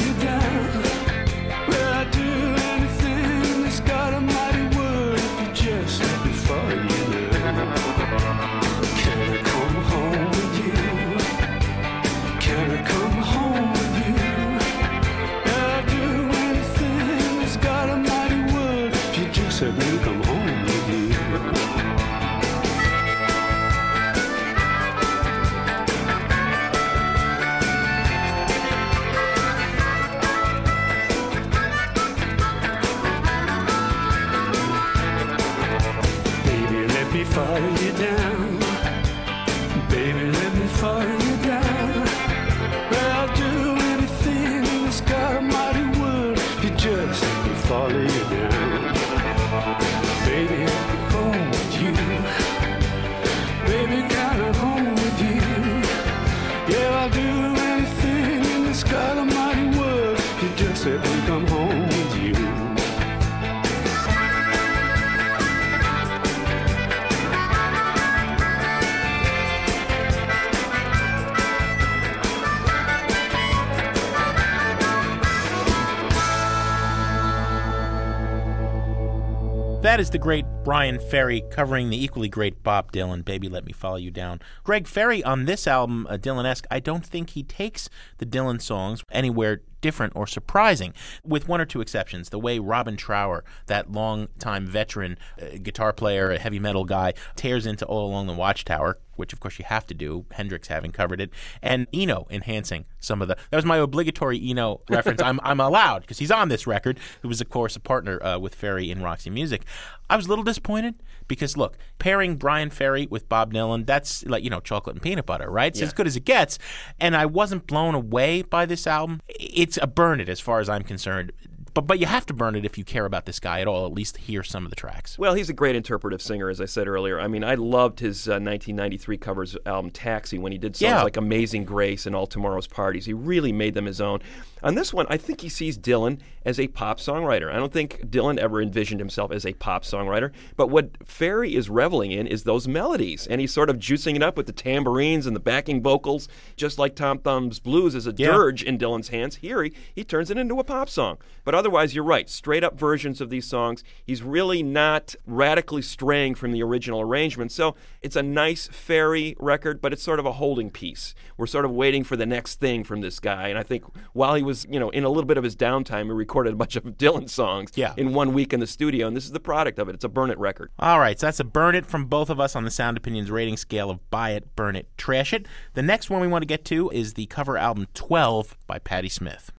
That is the great Bryan Ferry covering the equally great Bob Dylan, Baby Let Me Follow You Down. Greg Ferry on this album, uh, Dylanesque, I don't think he takes the Dylan songs anywhere different or surprising, with one or two exceptions. The way Robin Trower, that long-time veteran uh, guitar player, a heavy metal guy, tears into All Along the Watchtower, which of course you have to do, Hendrix having covered it, and Eno enhancing some of the. That was my obligatory Eno reference. I'm, I'm allowed because he's on this record, who was, of course, a partner uh, with Ferry in Roxy Music. I was a little disappointed because, look, pairing Bryan Ferry with Bob Dylan, that's like, you know, chocolate and peanut butter, right? It's Yeah. as good as it gets. And I wasn't blown away by this album. It's a burn it as far as I'm concerned. But, but you have to burn it if you care about this guy at all, at least hear some of the tracks. Well, he's a great interpretive singer, as I said earlier. I mean, I loved his uh, 1993 covers album Taxi when he did songs Yeah. like Amazing Grace and All Tomorrow's Parties. He really made them his own. On this one, I think he sees Dylan as a pop songwriter. I don't think Dylan ever envisioned himself as a pop songwriter, but what Ferry is reveling in is those melodies, and he's sort of juicing it up with the tambourines and the backing vocals, just like Tom Thumb's Blues is a Yeah. dirge in Dylan's hands. Here, he, he turns it into a pop song. But otherwise, you're right. Straight up versions of these songs. He's really not radically straying from the original arrangement. So it's a nice Ferry record, but it's sort of a holding piece. We're sort of waiting for the next thing from this guy. And I think while he was, you know, in a little bit of his downtime, he recorded a bunch of Dylan songs Yeah. in one week in the studio. And this is the product of it. It's a burn it record. All right, so that's a burn it from both of us on the Sound Opinions rating scale of buy it, burn it, trash it. The next one we want to get to is the cover album 12 by Patti Smith.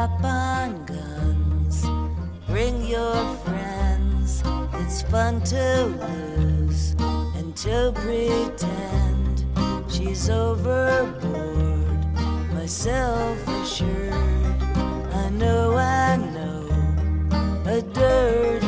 Up on guns. Bring your friends. It's fun to lose and to pretend she's overboard. Myself assured. I know, I know. A dirty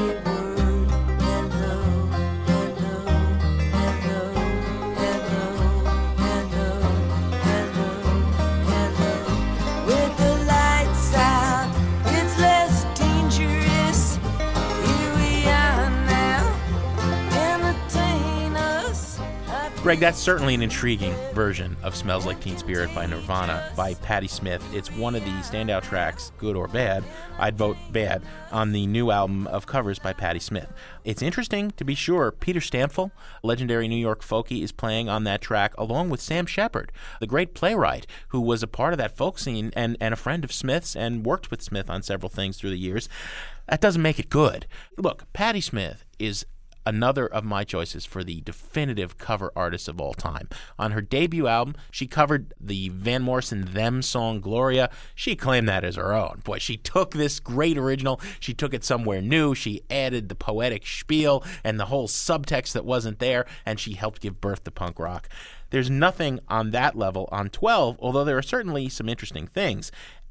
Greg, that's certainly an intriguing version of Smells Like Teen Spirit by Nirvana by Patti Smith. It's one of the standout tracks, good or bad. I'd vote bad on the new album of covers by Patti Smith. It's interesting, to be sure. Peter Stampfel, legendary New York folkie, is playing on that track along with Sam Shepard, the great playwright who was a part of that folk scene and, and a friend of Smith's and worked with Smith on several things through the years. That doesn't make it good. Look, Patti Smith is another of my choices for the definitive cover artist of all time. On her debut album, she covered the Van Morrison Them song Gloria. She claimed that as her own. Boy, she took this great original, she took it somewhere new, she added the poetic spiel and the whole subtext that wasn't there, and she helped give birth to punk rock. There's nothing on that level on 12, although there are certainly some interesting things.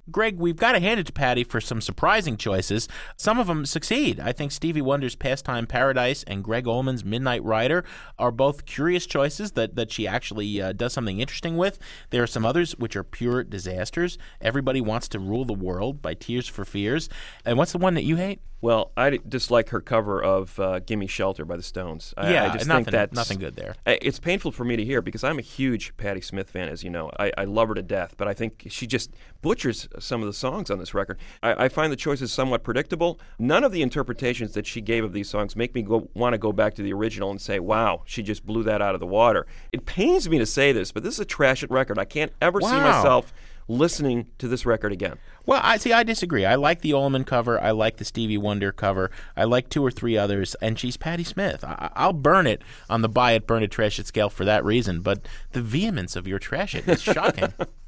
Greg, we've got to hand it to Patti for some surprising choices. Some of them succeed. I think Stevie Wonder's Pastime Paradise and Gregg Allman's Midnight Rider are both curious choices that, that she actually uh, does something interesting with. There are some others which are pure disasters. Everybody Wants to Rule the World by Tears for Fears. And what's the one that you hate? Well, I dislike her cover of uh, "Gimme Shelter" by the Stones. I, Yeah, I just nothing- think that's nothing good there. It's painful for me to hear because I'm a huge Patti Smith fan, as you know. I, I love her to death, but I think she just butchers some of the songs on this record. I, I find the choices somewhat predictable. None of the interpretations that she gave of these songs make me go want to go back to the original and say, "Wow, she just blew that out of the water." It pains me to say this, but this is a trash record. I can't ever see myself listening to this record again. Well, I see. I disagree. I like the Allman cover. I like the Stevie Wonder cover. I like two or three others, and she's Patti Smith. I, I'll burn it on the buy it, burn it, trash it scale for that reason. But the vehemence of your trash it is shocking.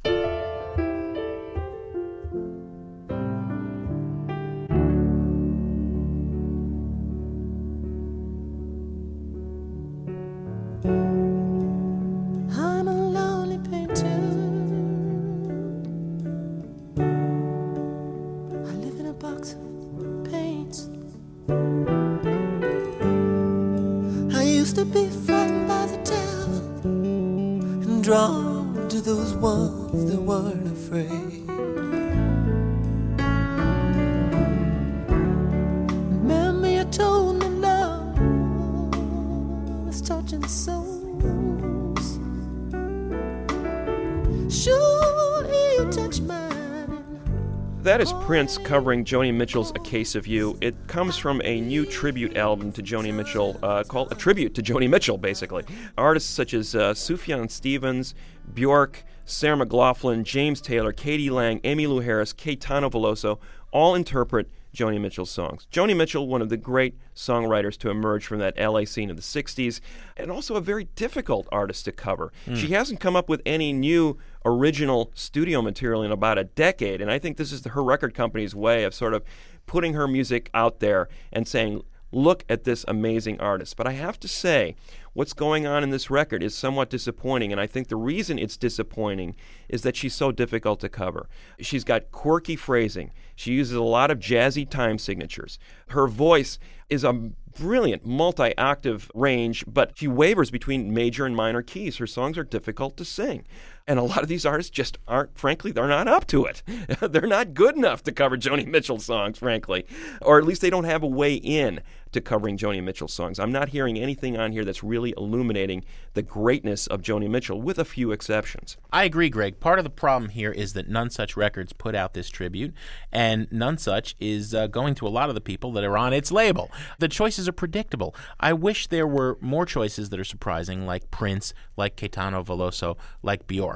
Prince covering Joni Mitchell's A Case of You. It comes from a new tribute album to Joni Mitchell uh, called A Tribute to Joni Mitchell, basically. Artists such as uh, Sufjan Stevens, Bjork, Sarah McLachlan, James Taylor, k.d. lang, Amy Lou Harris, Caetano Veloso all interpret Joni Mitchell's songs. Joni Mitchell, one of the great songwriters to emerge from that LA scene of the 60s, and also a very difficult artist to cover. Mm. She hasn't come up with any new original studio material in about a decade, and I think this is the, her record company's way of sort of putting her music out there and saying, look at this amazing artist. But I have to say, what's going on in this record is somewhat disappointing, and I think the reason it's disappointing is that she's so difficult to cover. She's got quirky phrasing, she uses a lot of jazzy time signatures. Her voice is a brilliant multi octave range, but she wavers between major and minor keys. Her songs are difficult to sing. And a lot of these artists just aren't, frankly, they're not up to it. they're not good enough to cover Joni Mitchell songs, frankly. Or at least they don't have a way in to covering Joni Mitchell songs. I'm not hearing anything on here that's really illuminating the greatness of Joni Mitchell, with a few exceptions. I agree, Greg. Part of the problem here is that Nonesuch Records put out this tribute, and Nonesuch is uh, going to a lot of the people that are on its label. The choices are predictable. I wish there were more choices that are surprising, like Prince, like Caetano Veloso, like Bjork.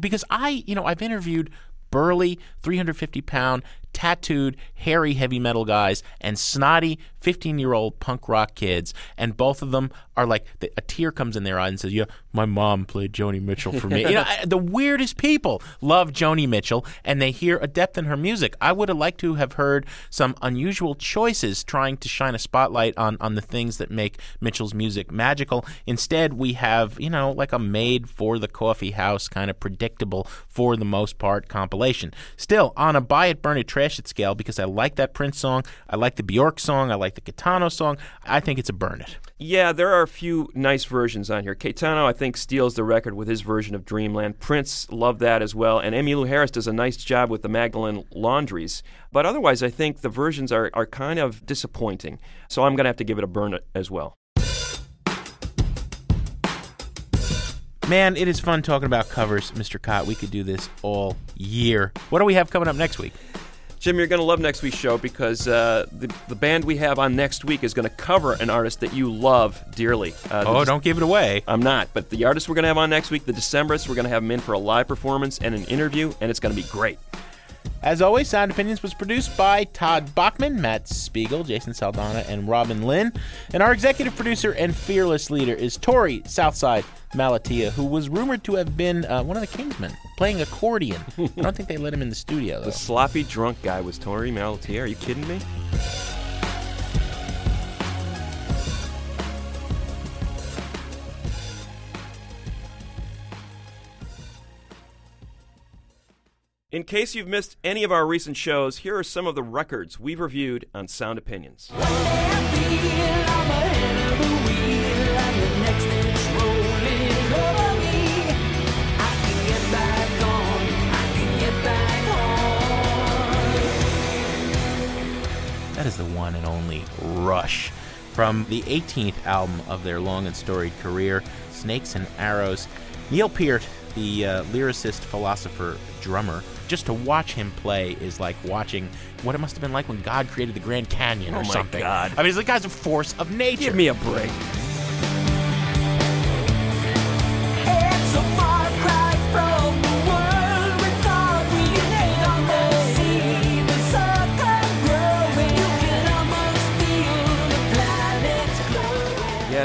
Because I, you know, I've interviewed burly, 350 pound, tattooed, hairy heavy metal guys and snotty 15 year old punk rock kids. And both of them are like, a tear comes in their eye and says, Yeah, my mom played Joni Mitchell for me. you know, I- the weirdest people love Joni Mitchell and they hear a depth in her music. I would have liked to have heard some unusual choices trying to shine a spotlight on, on the things that make Mitchell's music magical. Instead, we have, you know, like a made for the coffee house kind of predictable, for the most part, compilation. Still, on a buy it, burn it, trash it scale, because I like that Prince song, I like the Bjork song, I like the Caetano song, I think it's a burn it. Yeah, there are a few nice versions on here. Caetano, I think, steals the record with his version of Dreamland. Prince loved that as well. And Emmylou Harris does a nice job with the Magdalene Laundries. But otherwise, I think the versions are, are kind of disappointing. So I'm going to have to give it a burn it as well. Man, it is fun talking about covers, Mr. Kot. We could do this all year. What do we have coming up next week? Jim, you're going to love next week's show because uh, the, the band we have on next week is going to cover an artist that you love dearly. Uh, Oh, don't give it away. I'm not. But the artist we're going to have on next week, the Decemberists, we're going to have them in for a live performance and an interview, and it's going to be great. As always, Sound Opinions was produced by Todd Bachman, Matt Spiegel, Jason Saldanha, and Robin Linn. And our executive producer and fearless leader is Torey Southside Malatia, who was rumored to have been uh, one of the Kingsmen playing accordion. I don't think they let him in the studio, though. The sloppy drunk guy was Torey Malatia. Are you kidding me? In case you've missed any of our recent shows, here are some of the records we've reviewed on Sound Opinions. That is the one and only Rush. From the 18th album of their long and storied career, Snakes and Arrows, Neil Peart, the uh, lyricist, philosopher, drummer, just to watch him play is like watching what it must have been like when God created the Grand Canyon Oh or my something. God. I mean, the guy's a force of nature. Give me a break.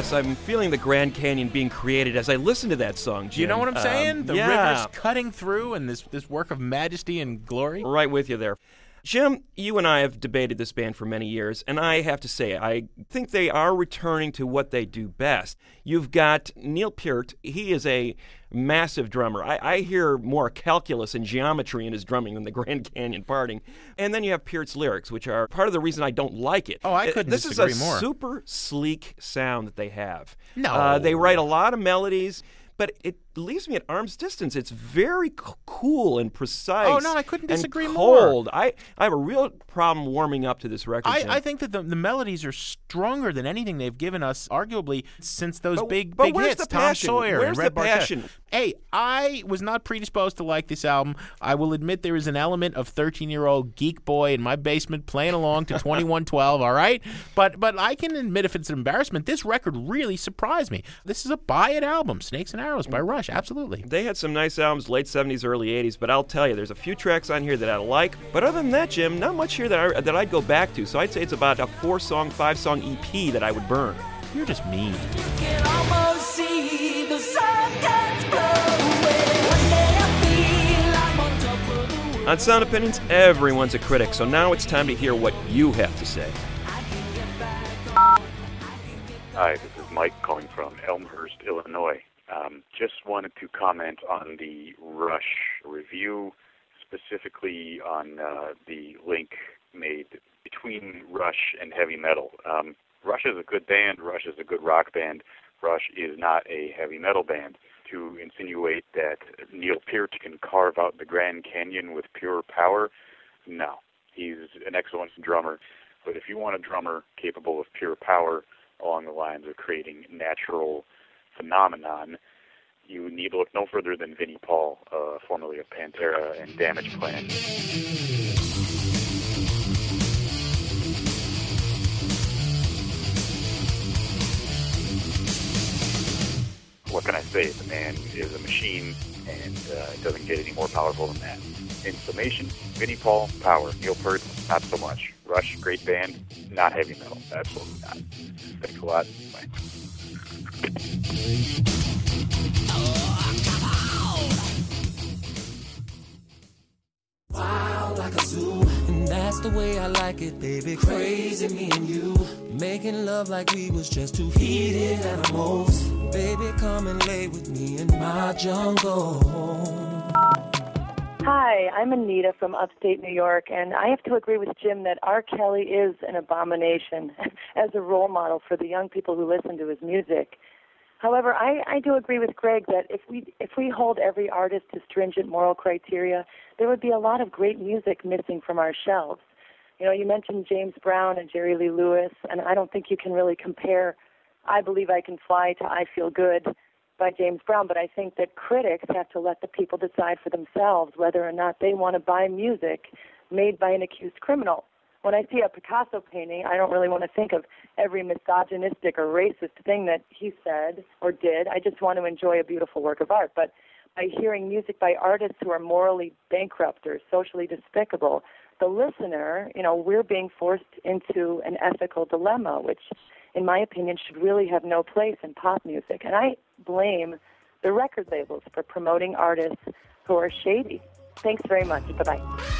Yes, I'm feeling the Grand Canyon being created as I listen to that song. Do you know what I'm Um, saying? The yeah. river's cutting through and this, this work of majesty and glory. Right with you there. Jim, you and I have debated this band for many years, and I have to say, I think they are returning to what they do best. You've got Neil Peart. He is a massive drummer. I, I hear more calculus and geometry in his drumming than the Grand Canyon parting. And then you have Peart's lyrics, which are part of the reason I don't like it. Oh, I Uh, couldn't This is a more. super sleek sound that they have. No. Uh, they write a lot of melodies, but it leaves me at arm's distance. It's very c- cool and precise. Oh, no, I couldn't and disagree more. cold. I, I have a real problem warming up to this record. I, I think that the, the melodies are stronger than anything they've given us, arguably since those But- big but big where's hits, the Tom? Sawyer Where's and the Red Barchetta. passion? Hey, I was not predisposed to like this album. I will admit there is an element of 13 year old geek boy in my basement playing along to 2112. All right, but but I can admit if it's an embarrassment, this record really surprised me. This is a buy it album, Snakes and Arrows by Rush. Absolutely. They had some nice albums, late 70s, early 80s, but I'll tell you, there's a few tracks on here that I like. But other than that, Jim, not much here that, I, that I'd go back to. So I'd say it's about a four song, five song EP that I would burn. You're just mean. can almost see the sun gets blow away. One day I feel I'm on top of the world. On Sound Opinions, everyone's a critic, so now it's time to hear what you have to say. Hi, this is Mike calling from Elmhurst, Illinois. Um, just wanted to comment on the Rush review, specifically on uh, the link made between Rush and heavy metal. Um, Rush is a good band. Rush is a good rock band. Rush is not a heavy metal band. To insinuate that Neil Peart can carve out the Grand Canyon with pure power, no. He's an excellent drummer, but if you want a drummer capable of pure power along the lines of creating natural phenomenon, you need to look no further than Vinnie Paul, uh, formerly of Pantera and Damage Plan. What can I say? The man is a machine, and uh, it doesn't get any more powerful than that. In summation, Vinnie Paul, power. Neil Peart, not so much. Rush, great band, not heavy metal. Absolutely not. Thanks a lot. Bye. Wild like a zoo, and that's the way I like it, baby. Crazy me and you, making love like we was just two heated animals. Baby, come and lay with me in my jungle. Hi, I'm Anita from upstate New York, and I have to agree with Jim that R. Kelly is an abomination as a role model for the young people who listen to his music. However, I, I do agree with Greg that if we if we hold every artist to stringent moral criteria, there would be a lot of great music missing from our shelves. You know, you mentioned James Brown and Jerry Lee Lewis, and I don't think you can really compare I Believe I Can Fly to I Feel Good by James Brown, but I think that critics have to let the people decide for themselves whether or not they want to buy music made by an accused criminal. When I see a Picasso painting, I don't really want to think of every misogynistic or racist thing that he said or did. I just want to enjoy a beautiful work of art. But by hearing music by artists who are morally bankrupt or socially despicable, the listener, you know, we're being forced into an ethical dilemma, which, in my opinion, should really have no place in pop music. And I blame the record labels for promoting artists who are shady. Thanks very much. Bye bye.